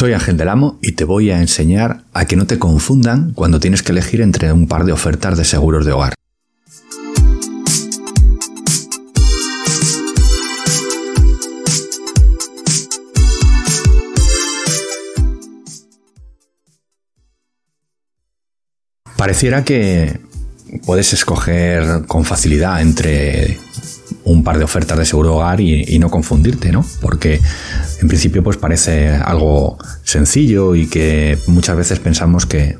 Soy Ángel del Amo y te voy a enseñar a que no te confundan cuando tienes que elegir entre un par de ofertas de seguros de hogar. Pareciera que puedes escoger con facilidad entre un par de ofertas de seguro hogar y, no confundirte, ¿no? Porque en principio pues parece algo sencillo y que muchas veces pensamos que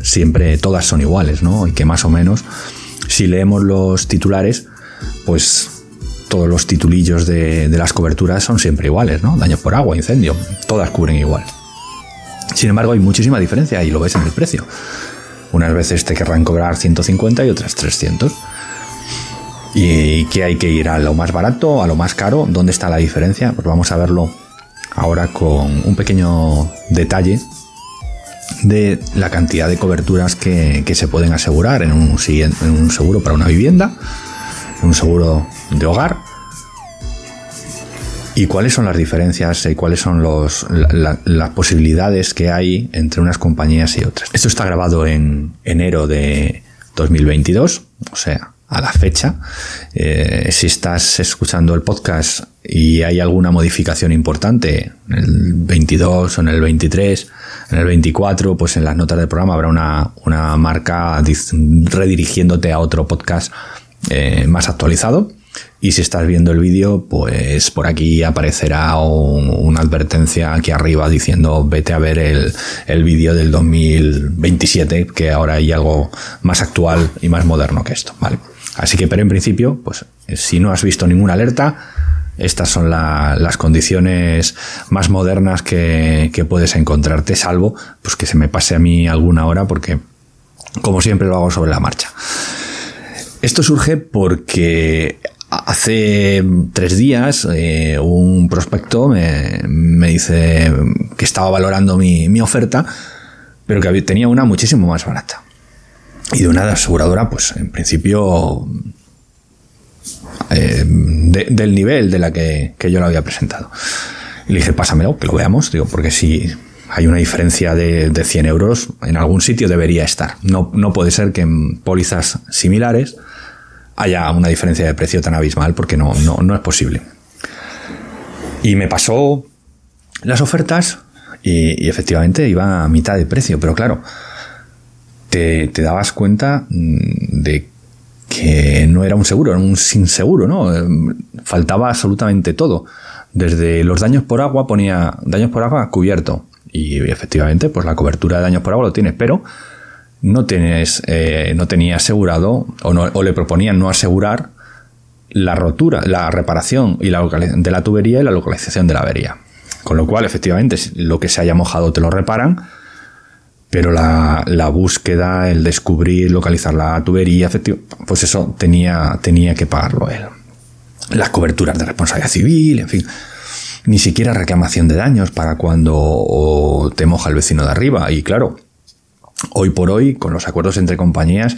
siempre todas son iguales, ¿no? Y que más o menos si leemos los titulares, pues todos los titulillos de, de las coberturas son siempre iguales, ¿no? Daños por agua, incendio, todas cubren igual. Sin embargo, hay muchísima diferencia y lo ves en el precio. Unas veces te querrán cobrar 150 y otras 300. ¿Y qué hay que ir? ¿A lo más barato? ¿A lo más caro? ¿Dónde está la diferencia? Pues vamos a verlo ahora con un pequeño detalle de la cantidad de coberturas que, se pueden asegurar en un, en un seguro para una vivienda, un seguro de hogar y cuáles son las diferencias y cuáles son las posibilidades que hay entre unas compañías y otras. Esto está grabado en enero de 2022, o sea, a la fecha. Eh, si estás escuchando el podcast y hay alguna modificación importante, en el 22 o en el 23, en el 24, pues en las notas del programa habrá una, una marca redirigiéndote a otro podcast eh, más actualizado. Y si estás viendo el vídeo, pues por aquí aparecerá una advertencia aquí arriba diciendo vete a ver el, el vídeo del 2027, que ahora hay algo más actual y más moderno que esto, ¿vale? Así que, pero en principio, pues si no has visto ninguna alerta, estas son las condiciones más modernas que, puedes encontrarte, salvo pues que se me pase a mí alguna hora, porque como siempre lo hago sobre la marcha. Esto surge porque hace tres días eh, un prospecto me, dice que estaba valorando mi, mi oferta, pero que tenía una muchísimo más barata y de una aseguradora, pues en principio eh, del nivel de la que, yo lo había presentado. Y le dije, pásamelo, que lo veamos, digo, porque si hay una diferencia de, de 100 euros, en algún sitio debería estar. No, no puede ser que en pólizas similares haya una diferencia de precio tan abismal, porque no, no, no es posible. Y me pasó las ofertas y, y efectivamente iba a mitad de precio, pero claro, te, dabas cuenta mm, de que no era un seguro, era un sin seguro, ¿no? Em, faltaba absolutamente todo. Desde los daños por agua ponía daños por agua cubierto. Y efectivamente, pues la cobertura de daños por agua lo tienes, pero no tienes, eh, no tenía asegurado, o, no, o le proponían no asegurar la rotura, la reparación y la de la tubería y la localización de la avería. Con lo cual, efectivamente, lo que se haya mojado te lo reparan, pero la, la, búsqueda, el descubrir, localizar la tubería, pues eso tenía, tenía que pagarlo él. Las coberturas de responsabilidad civil, en fin. Ni siquiera reclamación de daños para cuando te moja el vecino de arriba. Y claro, hoy por hoy, con los acuerdos entre compañías,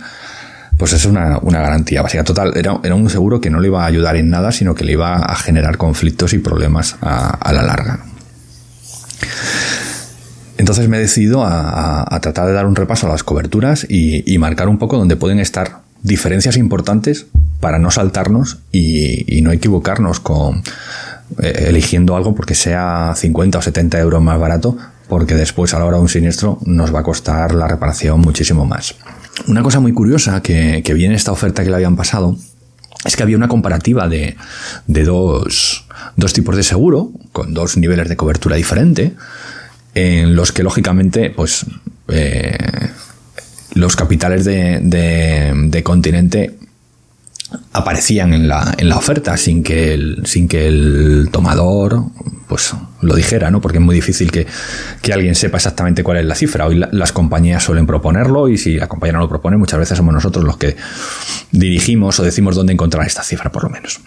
pues es una, una garantía básica. Total, era, era, un seguro que no le iba a ayudar en nada, sino que le iba a generar conflictos y problemas a, a la larga. Entonces me he decidido a, tratar de dar un repaso a las coberturas y, marcar un poco donde pueden estar diferencias importantes para no saltarnos y, no equivocarnos con eh, eligiendo algo porque sea 50 o 70 euros más barato, porque después a la hora de un siniestro nos va a costar la reparación muchísimo más. Una cosa muy curiosa que, que vi en esta oferta que le habían pasado es que había una comparativa de, de dos, dos tipos de seguro, con dos niveles de cobertura diferente, en los que lógicamente, pues, eh, los capitales de, de, continente aparecían en la, en la oferta sin que el, sin que el tomador pues lo dijera, ¿no? Porque es muy difícil que, que alguien sepa exactamente cuál es la cifra. Hoy las compañías suelen proponerlo y si la compañía no lo propone, muchas veces somos nosotros los que dirigimos o decimos dónde encontrar esta cifra, por lo menos.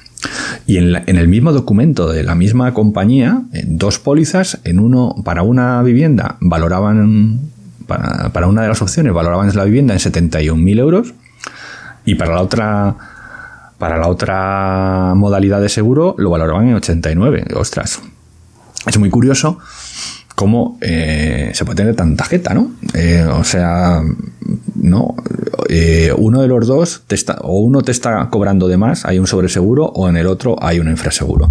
Y en, en el mismo documento de la misma compañía, en dos pólizas, en uno para una vivienda valoraban, para, para una de las opciones valoraban la vivienda en 71.000 euros y para la otra para la otra modalidad de seguro lo valoraban en 89. Ostras, es muy curioso cómo eh, se puede tener tanta jeta, ¿no? Eh, o sea, no, uno de los dos te está, o uno te está cobrando de más, hay un sobreseguro, o en el otro hay un infraseguro.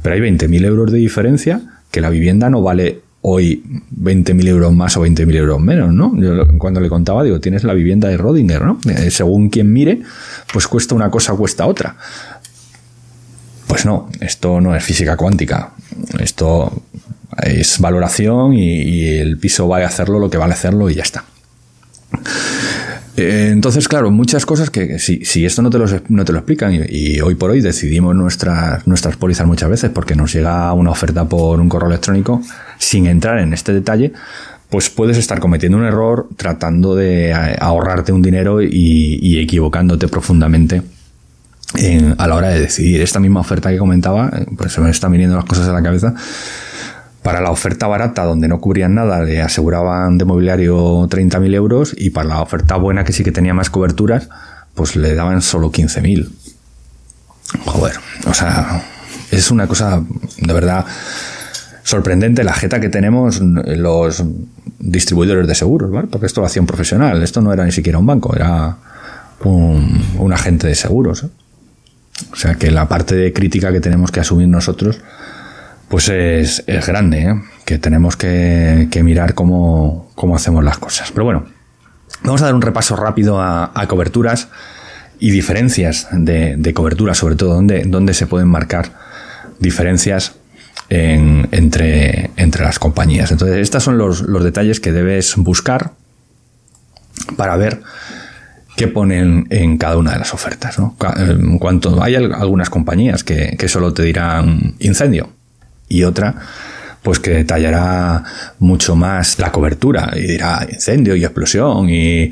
Pero hay 20.000 euros de diferencia que la vivienda no vale hoy 20.000 euros más o 20.000 euros menos, ¿no? Yo cuando le contaba, digo, tienes la vivienda de Rodinger, ¿no? según quien mire, pues cuesta una cosa, cuesta otra. Pues no, esto no es física cuántica. Esto es valoración y, el piso va a hacerlo lo que vale hacerlo y ya está. Eh, entonces, claro, muchas cosas que si, esto no te, no te lo explican y, hoy por hoy decidimos nuestras, nuestras pólizas muchas veces porque nos llega una oferta por un correo electrónico sin entrar en este detalle, pues puedes estar cometiendo un error tratando de ahorrarte un dinero y equivocándote profundamente a la hora de decidir. Esta misma oferta que comentaba, pues se me están viniendo las cosas a la cabeza. Para la oferta barata, donde no cubrían nada, le aseguraban de mobiliario 30.000 euros y para la oferta buena, que sí que tenía más coberturas, pues le daban solo 15.000. Joder, o sea, es una cosa de verdad sorprendente la jeta que tenemos los distribuidores de seguros, ¿vale? Porque esto lo hacía un profesional, esto no era ni siquiera un banco, era un, un agente de seguros. ¿eh? O sea que la parte de crítica que tenemos que asumir nosotros, pues es, grande, ¿eh? que tenemos que, mirar cómo, hacemos las cosas. Pero bueno, vamos a dar un repaso rápido a, coberturas y diferencias de, cobertura, sobre todo, dónde, se pueden marcar diferencias entre, entre las compañías. Entonces, estos son los, los detalles que debes buscar para ver que ponen en cada una de las ofertas. ¿no? En cuanto hay algunas compañías que, solo te dirán incendio y otra pues que detallará mucho más la cobertura y dirá incendio y explosión y,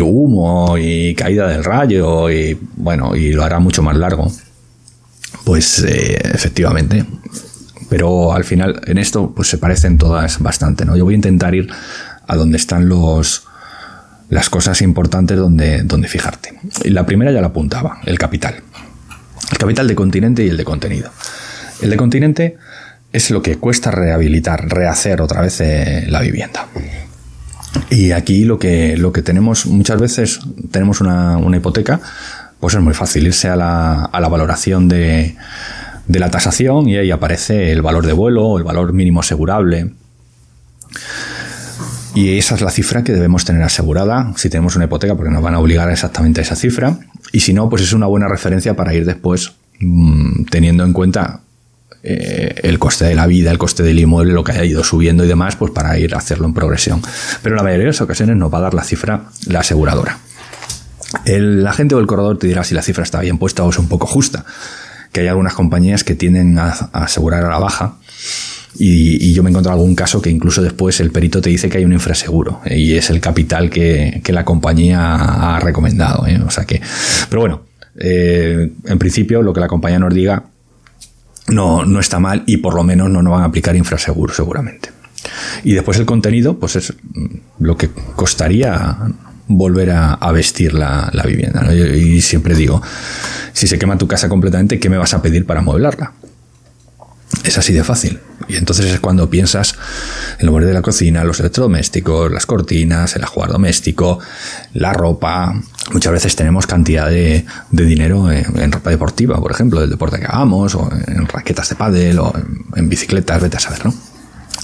humo y caída del rayo y bueno y lo hará mucho más largo pues eh, efectivamente pero al final en esto pues se parecen todas bastante no yo voy a intentar ir a donde están los las cosas importantes donde, donde fijarte. La primera ya la apuntaba, el capital. El capital de continente y el de contenido. El de continente es lo que cuesta rehabilitar, rehacer otra vez eh, la vivienda. Y aquí lo que, lo que tenemos, muchas veces tenemos una, hipoteca, pues es muy fácil irse a la, a la valoración de, de la tasación y ahí aparece el valor de vuelo, el valor mínimo asegurable. Y esa es la cifra que debemos tener asegurada si tenemos una hipoteca, porque nos van a obligar exactamente a esa cifra. Y si no, pues es una buena referencia para ir después mm, teniendo en cuenta eh, el coste de la vida, el coste del inmueble, lo que haya ido subiendo y demás, pues para ir a hacerlo en progresión. Pero en la mayoría de las ocasiones nos va a dar la cifra la aseguradora. El agente o el corredor te dirá si la cifra está bien puesta o es un poco justa. Que hay algunas compañías que tienden a asegurar a la baja y, yo me he encontrado algún caso que incluso después el perito te dice que hay un infraseguro eh, y es el capital que, la compañía ha recomendado. ¿eh? O sea que, pero bueno, en principio lo que la compañía nos diga no, no está mal y por lo menos no nos van a aplicar infraseguro seguramente. Y después el contenido, pues es lo que costaría volver a, vestir la, vivienda. Y, y siempre digo, si se quema tu casa completamente, ¿qué me vas a pedir para amueblarla? Es así de fácil. Y entonces es cuando piensas en lo mueble de la cocina, los electrodomésticos, las cortinas, el ajuar doméstico, la ropa. Muchas veces tenemos cantidad de, dinero en, ropa deportiva, por ejemplo, del deporte que hagamos, o en raquetas de pádel, o en, bicicletas, vete a saber, ¿no?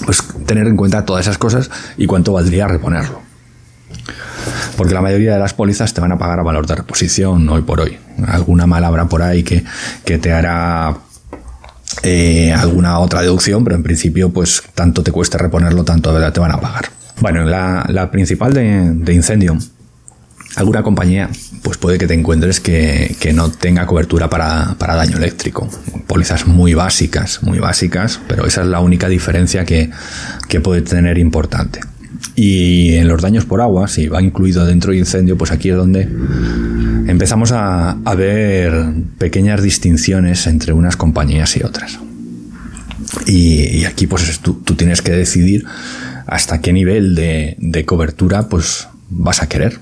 Pues tener en cuenta todas esas cosas y cuánto valdría reponerlo. Porque la mayoría de las pólizas te van a pagar a valor de reposición hoy por hoy. Alguna mal habrá por ahí que, que te hará eh, alguna otra deducción, pero en principio, pues tanto te cuesta reponerlo, tanto te van a pagar. Bueno, la, principal de, incendio, alguna compañía, pues puede que te encuentres que, no tenga cobertura para, daño eléctrico. Pólizas muy básicas, muy básicas, pero esa es la única diferencia que, puede tener importante. Y en los daños por agua, si va incluido dentro de incendio, pues aquí es donde empezamos a, ver pequeñas distinciones entre unas compañías y otras. Y, aquí pues tú, tienes que decidir hasta qué nivel de, cobertura pues vas a querer.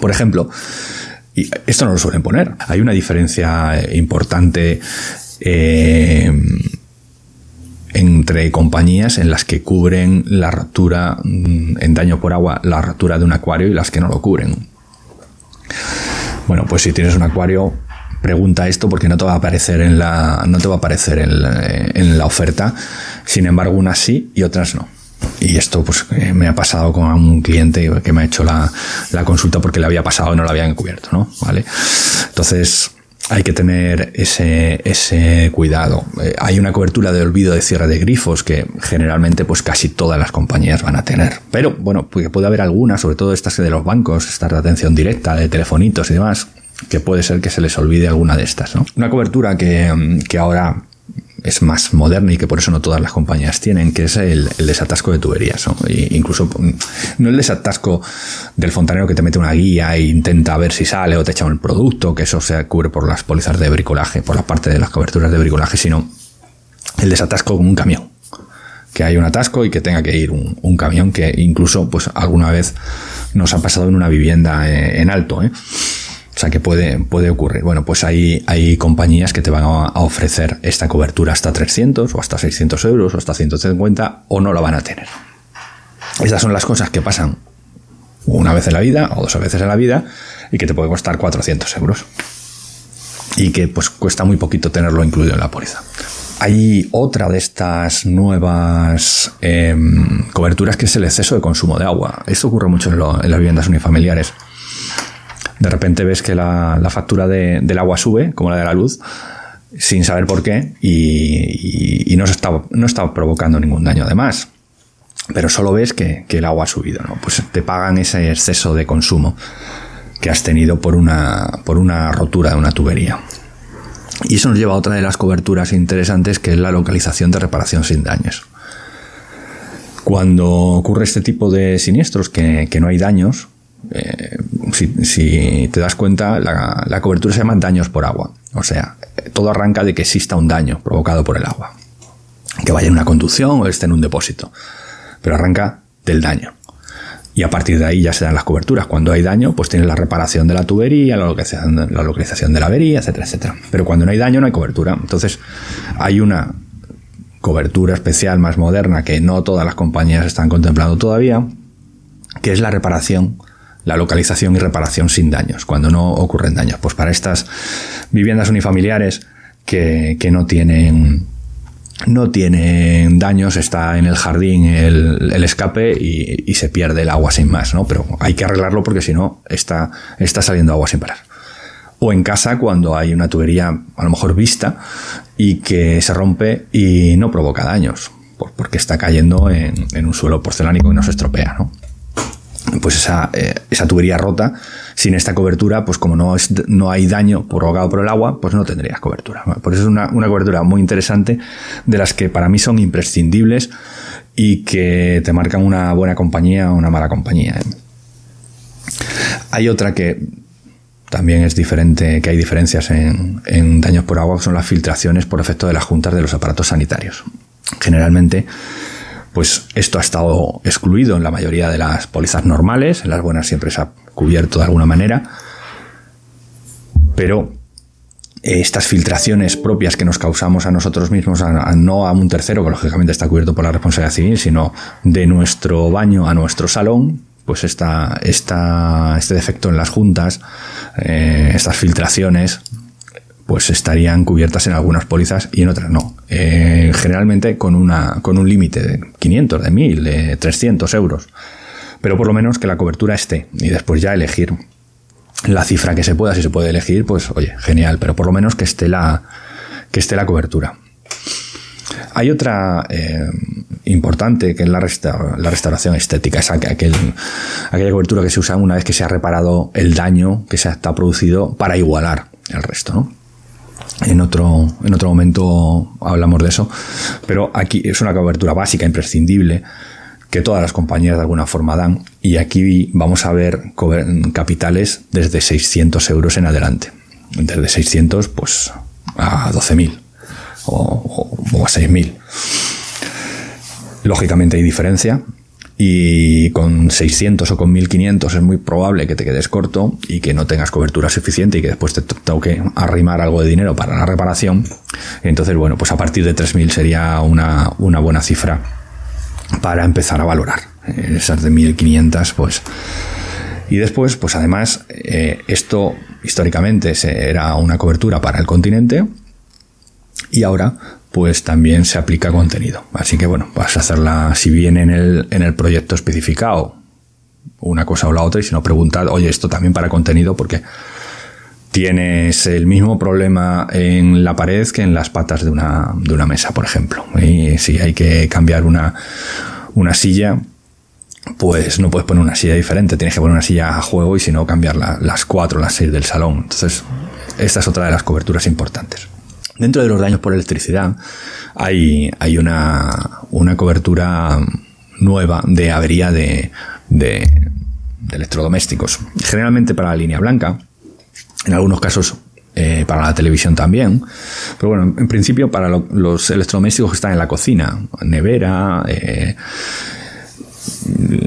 Por ejemplo, y esto no lo suelen poner. Hay una diferencia importante eh, entre compañías en las que cubren la rotura mm, en daño por agua, la rotura de un acuario y las que no lo cubren. Bueno, pues si tienes un acuario, pregunta esto porque no te va a aparecer en la, no te va a aparecer en la, oferta. Sin embargo, unas sí y otras no. Y esto pues eh, me ha pasado con un cliente que me ha hecho la, la consulta porque le había pasado y no lo habían cubierto, ¿no? ¿Vale? Entonces, hay que tener ese, ese cuidado. Eh, hay una cobertura de olvido de cierre de grifos que generalmente pues casi todas las compañías van a tener. Pero bueno, pues puede haber algunas, sobre todo estas de los bancos, estas de atención directa, de telefonitos y demás, que puede ser que se les olvide alguna de estas. ¿no? Una cobertura que, que ahora es más moderna y que por eso no todas las compañías tienen, que es el, desatasco de tuberías. incluso mm, no el desatasco del fontanero que te mete una guía e intenta ver si sale o te echa un producto, que eso se cubre por las pólizas de bricolaje, por la parte de las coberturas de bricolaje, sino el desatasco con un camión. Que hay un atasco y que tenga que ir un, camión que incluso pues alguna vez nos ha pasado en una vivienda eh, en alto. ¿eh? O sea que puede, puede ocurrir. Bueno, pues hay, hay compañías que te van a ofrecer esta cobertura hasta 300 o hasta 600 euros o hasta 150 o no la van a tener. Estas son las cosas que pasan una vez en la vida o dos veces en la vida y que te puede costar 400 euros. Y que pues cuesta muy poquito tenerlo incluido en la póliza. Hay otra de estas nuevas em, coberturas que es el exceso de consumo de agua. Esto ocurre mucho en, en las viviendas unifamiliares de repente ves que la, factura del agua sube, como la de la luz, sin saber por qué, y, no, está, no está provocando ningún daño además. Pero solo ves que, el agua ha subido, ¿no? Pues te pagan ese exceso de consumo que has tenido por una, por una rotura de una tubería. Y eso nos lleva a otra de las coberturas interesantes que es la localización de reparación sin daños. Cuando ocurre este tipo de siniestros, que, que no hay daños, eh, si, te das cuenta, la, cobertura se llama daños por agua. O sea, todo arranca de que exista un daño provocado por el agua. Que vaya en una conducción o esté en un depósito. Pero arranca del daño. Y a partir de ahí ya se dan las coberturas. Cuando hay daño, pues tienes la reparación de la tubería, la localización, la localización de la avería, etcétera, etcétera. Pero cuando no hay daño, no hay cobertura. Entonces, hay una cobertura especial más moderna que no todas las compañías están contemplando todavía, que es la reparación la localización y reparación sin daños, cuando no ocurren daños. Pues para estas viviendas unifamiliares que, no tienen no tienen daños, está en el jardín el, escape y, se pierde el agua sin más, ¿no? Pero hay que arreglarlo porque si no está, está saliendo agua sin parar. O en casa cuando hay una tubería a lo mejor vista y que se rompe y no provoca daños, porque está cayendo en, en un suelo porcelánico y no se estropea, ¿no? Pues esa, eh, esa, tubería rota, sin esta cobertura, pues como no, es, no hay daño provocado por el agua, pues no tendrías cobertura. Por eso es una, cobertura muy interesante, de las que para mí son imprescindibles y que te marcan una buena compañía o una mala compañía. ¿eh? Hay otra que también es diferente, que hay diferencias en, en daños por agua, son las filtraciones por efecto de las juntas de los aparatos sanitarios. Generalmente, pues esto ha estado excluido en la mayoría de las pólizas normales, en las buenas siempre se ha cubierto de alguna manera, pero eh, estas filtraciones propias que nos causamos a nosotros mismos, no a un tercero, que lógicamente está cubierto por la responsabilidad civil, sino de nuestro baño a nuestro salón, pues esta, este defecto en las juntas, eh, estas filtraciones, pues estarían cubiertas en algunas pólizas y en otras no. Eh, generalmente con, una, con un límite de 500, de 1000, de 300 euros. Pero por lo menos que la cobertura esté y después ya elegir la cifra que se pueda, si se puede elegir, pues oye, genial, pero por lo menos que esté la, que esté la cobertura. Hay otra eh, importante que es la, la restauración estética, aquel, aquella cobertura que se usa una vez que se ha reparado el daño que se ha producido para igualar el resto, ¿no? En otro, en otro momento hablamos de eso, pero aquí es una cobertura básica, imprescindible, que todas las compañías de alguna forma dan, y aquí vamos a ver capitales desde 600 euros en adelante, desde 600 pues a 12.000 o, o, a 6.000. Lógicamente hay diferencia, y con 600 o con 1500 es muy probable que te quedes corto y que no tengas cobertura suficiente y que después te toque arrimar algo de dinero para la reparación. Entonces, bueno, pues a partir de 3000 sería una, una buena cifra para empezar a valorar. Esas de 1500, pues. Y después, pues además, eh, esto históricamente era una cobertura para el continente y ahora pues también se aplica contenido. Así que bueno, vas a hacerla si viene en el, en el proyecto especificado una cosa o la otra y si no preguntar, oye, esto también para contenido porque tienes el mismo problema en la pared que en las patas de una, de una mesa, por ejemplo. Y si hay que cambiar una, una silla, pues no puedes poner una silla diferente, tienes que poner una silla a juego y si no cambiar las cuatro, las seis del salón. Entonces, esta es otra de las coberturas importantes. Dentro de los daños por electricidad hay, hay una, una cobertura nueva de avería de, de, electrodomésticos. Generalmente para la línea blanca, en algunos casos eh, para la televisión también. Pero bueno, en principio para los electrodomésticos que están en la cocina, nevera, eh,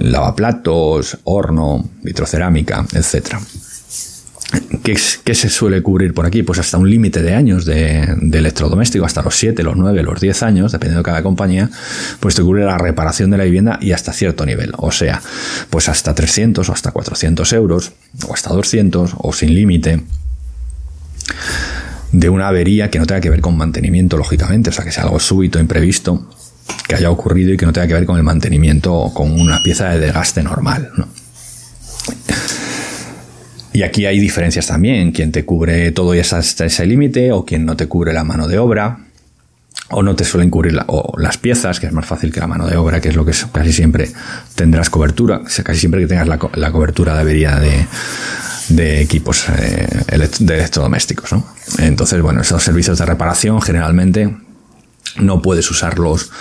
lavaplatos, horno, vitrocerámica, etcétera. ¿Qué, se suele cubrir por aquí? Pues hasta un límite de años de, electrodoméstico, hasta los 7, los 9, los 10 años, dependiendo de cada compañía, pues te cubre la reparación de la vivienda y hasta cierto nivel. O sea, pues hasta 300 o hasta 400 euros, o hasta 200, o sin límite de una avería que no tenga que ver con mantenimiento, lógicamente, o sea, que sea algo súbito, imprevisto, que haya ocurrido y que no tenga que ver con el mantenimiento o con una pieza de desgaste normal. ¿no? Y aquí hay diferencias también, quien te cubre todo y hasta ese límite o quien no te cubre la mano de obra o no te suelen cubrir o las piezas, que es más fácil que la mano de obra, que es lo que casi siempre tendrás cobertura, casi siempre que tengas la, cobertura de, de equipos eh, de electrodomésticos. Entonces, bueno, esos servicios de reparación generalmente no puedes usarlos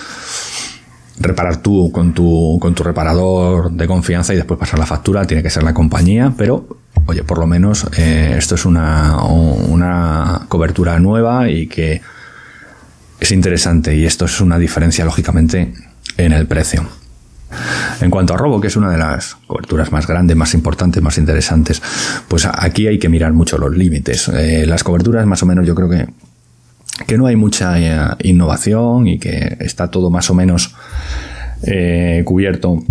reparar tú con tu, con tu reparador de confianza y después pasar la factura, tiene que ser la compañía, pero oye, por lo menos eh, esto es una, una cobertura nueva y que es interesante y esto es una diferencia lógicamente en el precio. En cuanto a robo, que es una de las coberturas más grandes, más importantes, más interesantes, pues aquí hay que mirar mucho los límites. Eh, las coberturas más o menos yo creo que, que no hay mucha eh, innovación y que está todo más o menos cubierto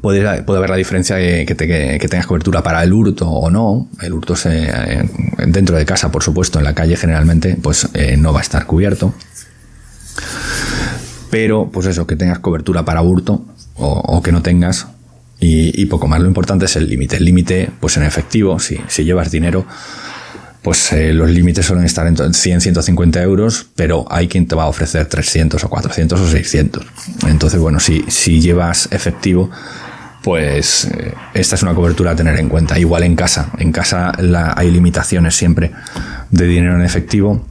Puede, haber la diferencia de que, tengas cobertura para el hurto o no. El hurto se, eh, dentro de casa, por supuesto, en la calle generalmente, pues eh, no va a estar cubierto. Pero, pues eso, que tengas cobertura para hurto o, que no tengas. Y, poco más. Lo importante es el límite. El límite, pues en efectivo, si, si llevas dinero, pues eh, los límites suelen estar en 100, 150 euros, pero hay quien te va a ofrecer 300 o 400 o 600. Entonces, bueno, si, si llevas efectivo, pues eh, esta es una cobertura a tener en cuenta. Igual en casa, en casa hay limitaciones siempre de dinero en efectivo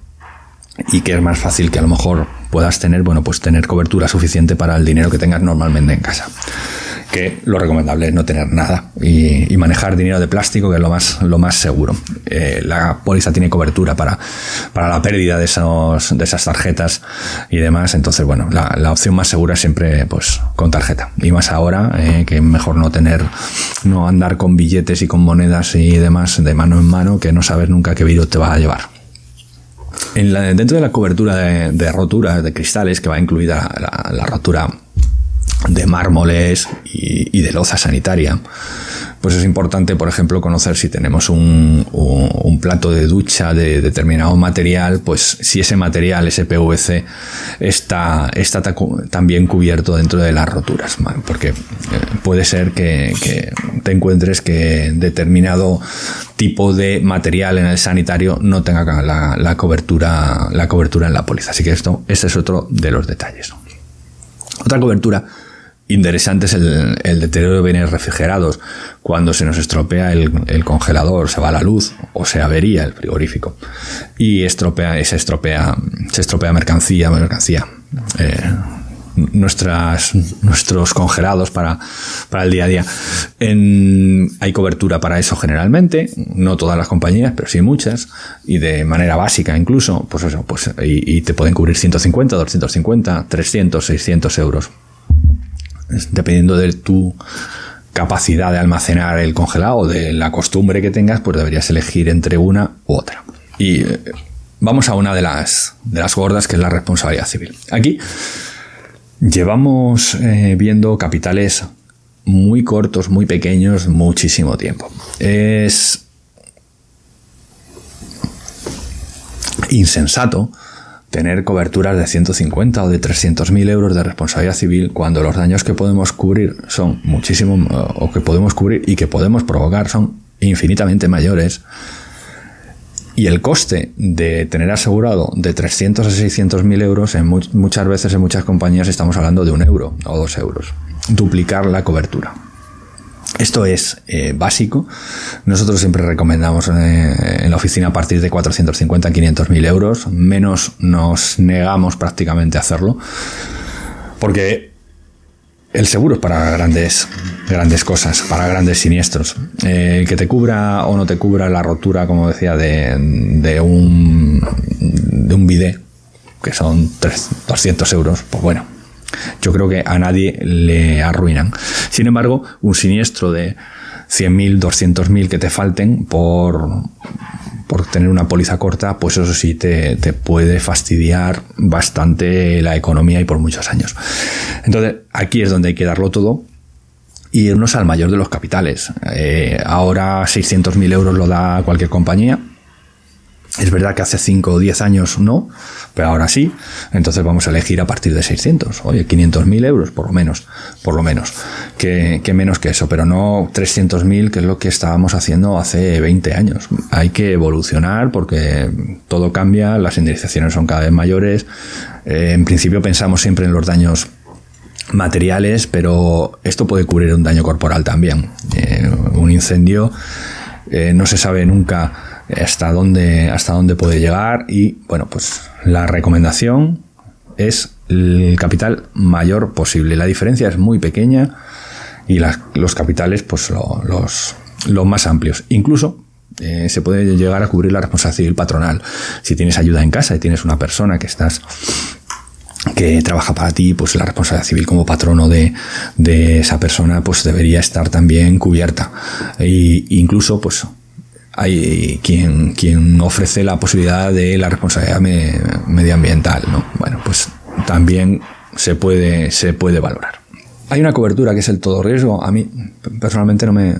y que es más fácil que a lo mejor puedas tener, bueno, pues tener cobertura suficiente para el dinero que tengas normalmente en casa que lo recomendable es no tener nada y, manejar dinero de plástico, que es lo más, lo más seguro. Eh, la póliza tiene cobertura para, para la pérdida de, esos, de esas tarjetas y demás. Entonces, bueno, la, opción más segura es siempre pues, con tarjeta. Y más ahora, eh, que mejor no tener, no andar con billetes y con monedas y demás de mano en mano, que no sabes nunca qué virus te va a llevar. En dentro de la cobertura de, de rotura de cristales, que va incluida la, la rotura de mármoles y, de loza sanitaria, pues es importante, por ejemplo, conocer si tenemos un, plato de ducha de determinado material, pues si ese material, ese PVC, está, está también cubierto dentro de las roturas, porque eh, puede ser que, te encuentres que determinado tipo de material en el sanitario no tenga la, la, cobertura, la cobertura en la póliza. Así que esto, este es otro de los detalles. Otra cobertura interesante es el, deterioro de bienes refrigerados. Cuando se nos estropea el, congelador, se va la luz o se avería el frigorífico y se estropea, se estropea mercancía, mercancía. Eh, nuestras, nuestros congelados para, para el día a día. hay cobertura para eso generalmente, no todas las compañías, pero sí muchas, y de manera básica incluso, pues eso, pues, y, y te pueden cubrir 150, 250, 300, 600 euros dependiendo de tu capacidad de almacenar el congelado, de la costumbre que tengas, pues deberías elegir entre una u otra. Y eh, vamos a una de las, de las gordas, que es la responsabilidad civil. Aquí llevamos eh, viendo capitales muy cortos, muy pequeños, muchísimo tiempo. Es insensato tener coberturas de 150 o de 300 mil euros de responsabilidad civil cuando los daños que podemos cubrir son muchísimo o que podemos cubrir y que podemos provocar son infinitamente mayores. Y el coste de tener asegurado de 300 a 600 mil euros en muchas veces en muchas compañías estamos hablando de un euro o dos euros. Duplicar la cobertura esto es eh, básico. Nosotros siempre recomendamos eh, en la oficina a partir de 450 500 mil euros. Menos nos negamos prácticamente a hacerlo. Porque el seguro es para grandes, grandes cosas, para grandes siniestros. Eh, que te cubra o no te cubra la rotura, como decía, de, de un, de un bidet, que son 200 euros, pues bueno, yo creo que a nadie le arruinan. Sin embargo, un siniestro de 100.000, 200.000 que te falten por, por tener una póliza corta, pues eso sí te, puede fastidiar bastante la economía y por muchos años. Entonces, aquí es donde hay que darlo todo y irnos al mayor de los capitales. Eh, ahora 600.000 euros lo da cualquier compañía es verdad que hace 5 o 10 años no, pero ahora sí. Entonces vamos a elegir a partir de 600. Oye, 500.000 euros, por lo menos. Por lo menos. Que, menos que eso, pero no 300.000, que es lo que estábamos haciendo hace 20 años. Hay que evolucionar porque todo cambia, las indemnizaciones son cada vez mayores. Eh, en principio pensamos siempre en los daños materiales, pero esto puede cubrir un daño corporal también. Eh, un incendio eh, no se sabe nunca hasta dónde, hasta dónde puede llegar y bueno, pues la recomendación es el capital mayor posible. La diferencia es muy pequeña y los capitales pues los, los más amplios. Incluso eh, se puede llegar a cubrir la responsabilidad civil patronal. Si tienes ayuda en casa y tienes una persona que estás que trabaja para ti, pues la responsabilidad civil como patrono de, de esa persona, pues debería estar también cubierta. E incluso, pues hay quien, quien ofrece la posibilidad de la responsabilidad medioambiental, ¿no? Bueno, pues también se puede, se puede valorar. Hay una cobertura que es el todo riesgo. A mí personalmente no me...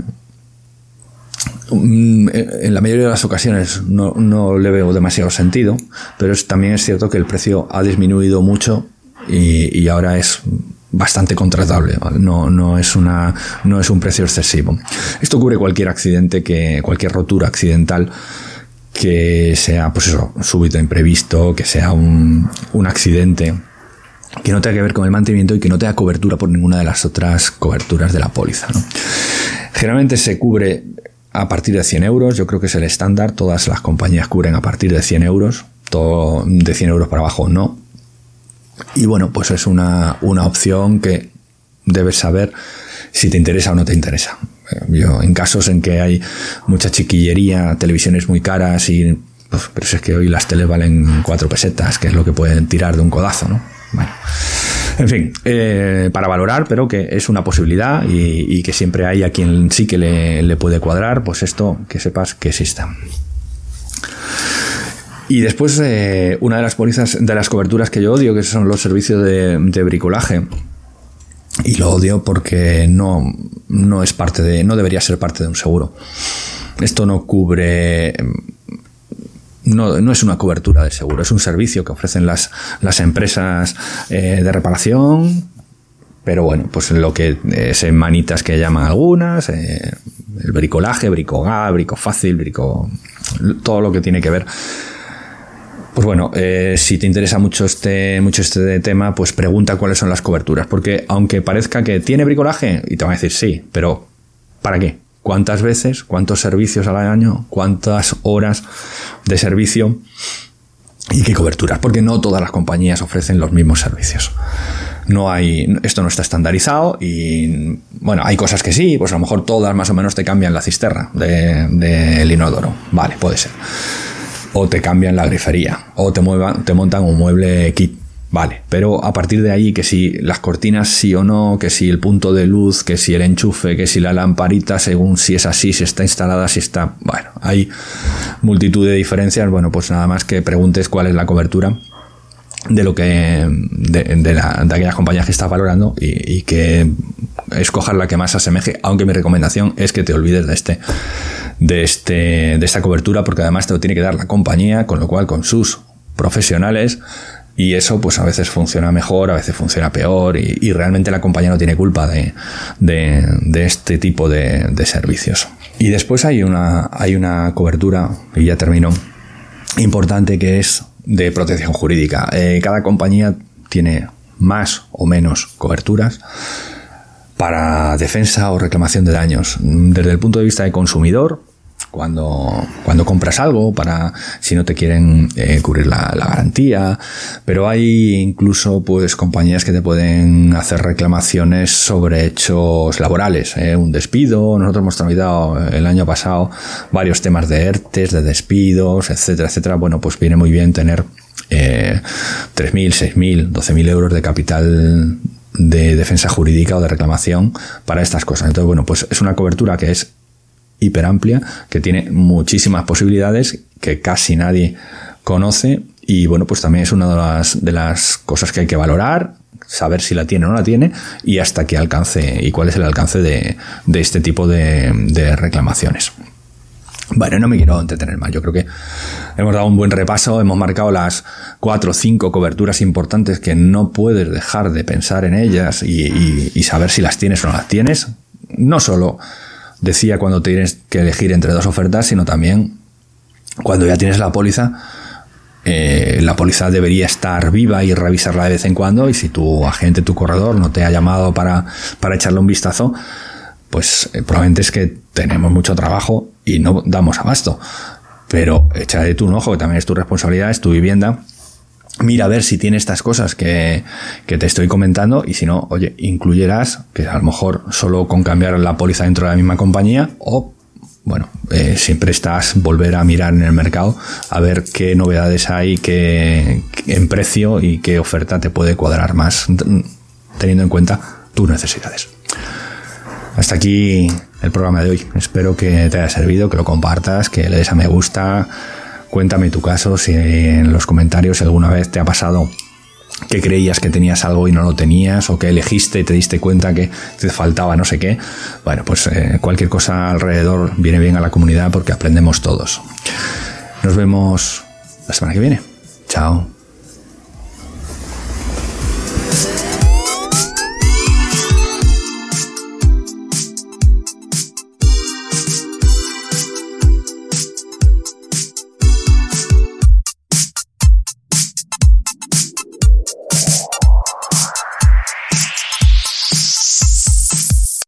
Mm, en la mayoría de las ocasiones no, no le veo demasiado sentido, pero es, también es cierto que el precio ha disminuido mucho y, y ahora es bastante contratable, no, no, es una, no es un precio excesivo. Esto cubre cualquier accidente, que, cualquier rotura accidental que sea, pues eso, súbito, imprevisto, que sea un, un accidente que no tenga que ver con el mantenimiento y que no tenga cobertura por ninguna de las otras coberturas de la póliza. Generalmente se cubre a partir de 100 euros, yo creo que es el estándar, todas las compañías cubren a partir de 100 euros, todo de 100 euros para abajo no, y bueno, pues es una, opción que debes saber si te interesa o no te interesa. Eh, yo, en casos en que hay mucha chiquillería, televisiones muy caras y. Pues, pero es que hoy las teles valen cuatro pesetas, que es lo que pueden tirar de un codazo, ¿no? Bueno. En fin, eh, para valorar, pero que es una posibilidad y, que siempre hay a quien sí que le, le puede cuadrar, pues esto que sepas que exista. Y después, eh, una de las pólizas, de las coberturas que yo odio, que son los servicios de, bricolaje. Y lo odio porque no, no es parte de, no debería ser parte de un seguro. Esto no cubre, no, no, es una cobertura de seguro, es un servicio que ofrecen las, las empresas eh, de reparación, pero bueno, pues lo que es en manitas que llaman algunas, eh, el bricolaje, bricogá, brico fácil, brico, todo lo que tiene que ver pues bueno, eh, si te interesa mucho este, mucho este tema, pues pregunta cuáles son las coberturas. Porque aunque parezca que tiene bricolaje, y te van a decir sí, pero ¿para qué? ¿Cuántas veces? ¿Cuántos servicios al año? ¿Cuántas horas de servicio? ¿Y qué coberturas? Porque no todas las compañías ofrecen los mismos servicios. No hay, esto no está estandarizado y, bueno, hay cosas que sí, pues a lo mejor todas más o menos te cambian la cisterna del de, inodoro. Vale, puede ser o te cambian la grifería, o te, muevan, te montan un mueble kit. Vale, pero a partir de ahí, que si las cortinas sí o no, que si el punto de luz, que si el enchufe, que si la lamparita, según si es así, si está instalada, si está. Bueno, hay multitud de diferencias. Bueno, pues nada más que preguntes cuál es la cobertura de lo que de, la, de aquellas compañías que estás valorando y, que escojas la que más asemeje aunque mi recomendación es que te olvides de este de este de esta cobertura porque además te lo tiene que dar la compañía con lo cual con sus profesionales y eso pues a veces funciona mejor, a veces funciona peor y, realmente la compañía no tiene culpa de, de, este tipo de, de, servicios. Y después hay una, hay una cobertura, y ya termino, importante que es de protección jurídica. Eh, cada compañía tiene más o menos coberturas para defensa o reclamación de daños. Desde el punto de vista de consumidor, cuando, cuando compras algo, para si no te quieren eh, cubrir la, garantía, pero hay incluso pues compañías que te pueden hacer reclamaciones sobre hechos laborales, eh, un despido, nosotros hemos tramitado el año pasado varios temas de ERTES, de despidos, etcétera, etcétera, bueno, pues viene muy bien tener eh, 3.000, 6.000, 12.000 euros de capital de defensa jurídica o de reclamación para estas cosas. Entonces, bueno, pues es una cobertura que es hiper amplia, que tiene muchísimas posibilidades que casi nadie conoce y bueno, pues también es una de las, de las cosas que hay que valorar, saber si la tiene o no la tiene y hasta qué alcance y cuál es el alcance de, de este tipo de, reclamaciones. Bueno, no me quiero entretener más. Yo creo que hemos dado un buen repaso, hemos marcado las cuatro o cinco coberturas importantes que no puedes dejar de pensar en ellas y, y saber si las tienes o no las tienes. No solo decía cuando tienes que elegir entre dos ofertas, sino también cuando ya tienes la póliza, eh, la póliza debería estar viva y revisarla de vez en cuando y si tu agente, tu corredor no te ha llamado para, para echarle un vistazo, pues eh, probablemente es que tenemos mucho trabajo y no damos abasto. Pero échale tú un ojo, que también es tu responsabilidad, es tu vivienda mira a ver si tiene estas cosas que, que, te estoy comentando y si no, oye, incluyerás que a lo mejor solo con cambiar la póliza dentro de la misma compañía o bueno, eh, siempre estás volver a mirar en el mercado a ver qué novedades hay qué, en precio y qué oferta te puede cuadrar más teniendo en cuenta tus necesidades. Hasta aquí el programa de hoy. Espero que te haya servido, que lo compartas, que le des a me gusta Cuéntame tu caso, si en los comentarios alguna vez te ha pasado que creías que tenías algo y no lo tenías, o que elegiste y te diste cuenta que te faltaba no sé qué. Bueno, pues eh, cualquier cosa alrededor viene bien a la comunidad porque aprendemos todos. Nos vemos la semana que viene. Chao.